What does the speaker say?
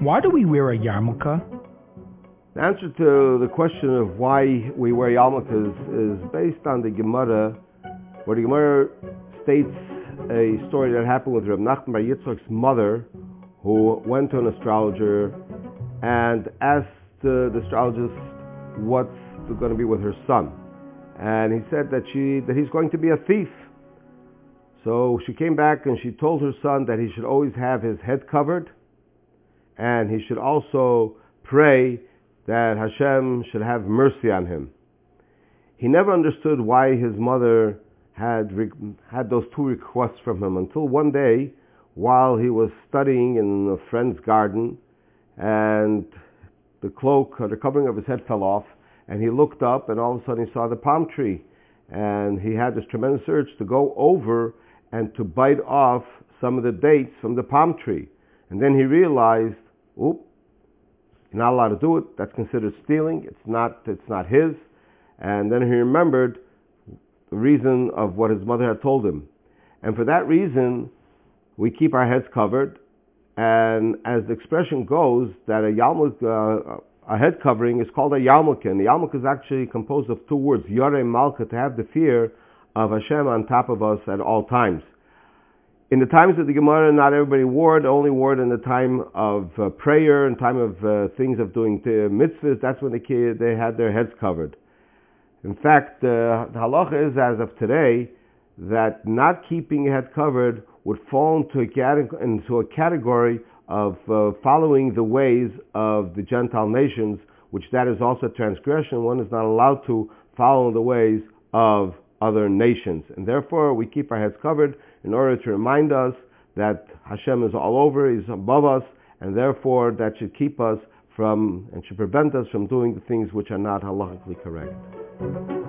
why do we wear a yarmulke? The answer to the question of why we wear yarmulkes is based on the Gemara, where the Gemara states a story that happened with Reb Nachman Bar Yitzchak's mother, who went to an astrologer and asked the astrologist what's going to be with her son. And he said that she that he's going to be a thief. So she came back and she told her son that he should always have his head covered and he should also pray that Hashem should have mercy on him. He never understood why his mother had had those two requests from him until one day while he was studying in a friend's garden and the cloak or the covering of his head fell off and he looked up and all of a sudden he saw the palm tree and he had this tremendous urge to go over and to bite off some of the dates from the palm tree. And then he realized, oop, you're not allowed to do it. That's considered stealing. It's not, it's not his. And then he remembered the reason of what his mother had told him. And for that reason, we keep our heads covered. And as the expression goes, that a yarmulke, uh, a head covering is called a yarmulke. And the yarmulke is actually composed of two words, yore malka, to have the fear of Hashem on top of us at all times. In the times of the Gemara, not everybody wore it, only wore it in the time of uh, prayer and time of uh, things of doing mitzvahs. That's when the kid, they had their heads covered. In fact, uh, the halacha is, as of today, that not keeping your head covered would fall into a, into a category of uh, following the ways of the Gentile nations, which that is also transgression. One is not allowed to follow the ways of other nations. And therefore, we keep our heads covered in order to remind us that Hashem is all over, He's above us, and therefore that should keep us from and should prevent us from doing the things which are not halachically correct.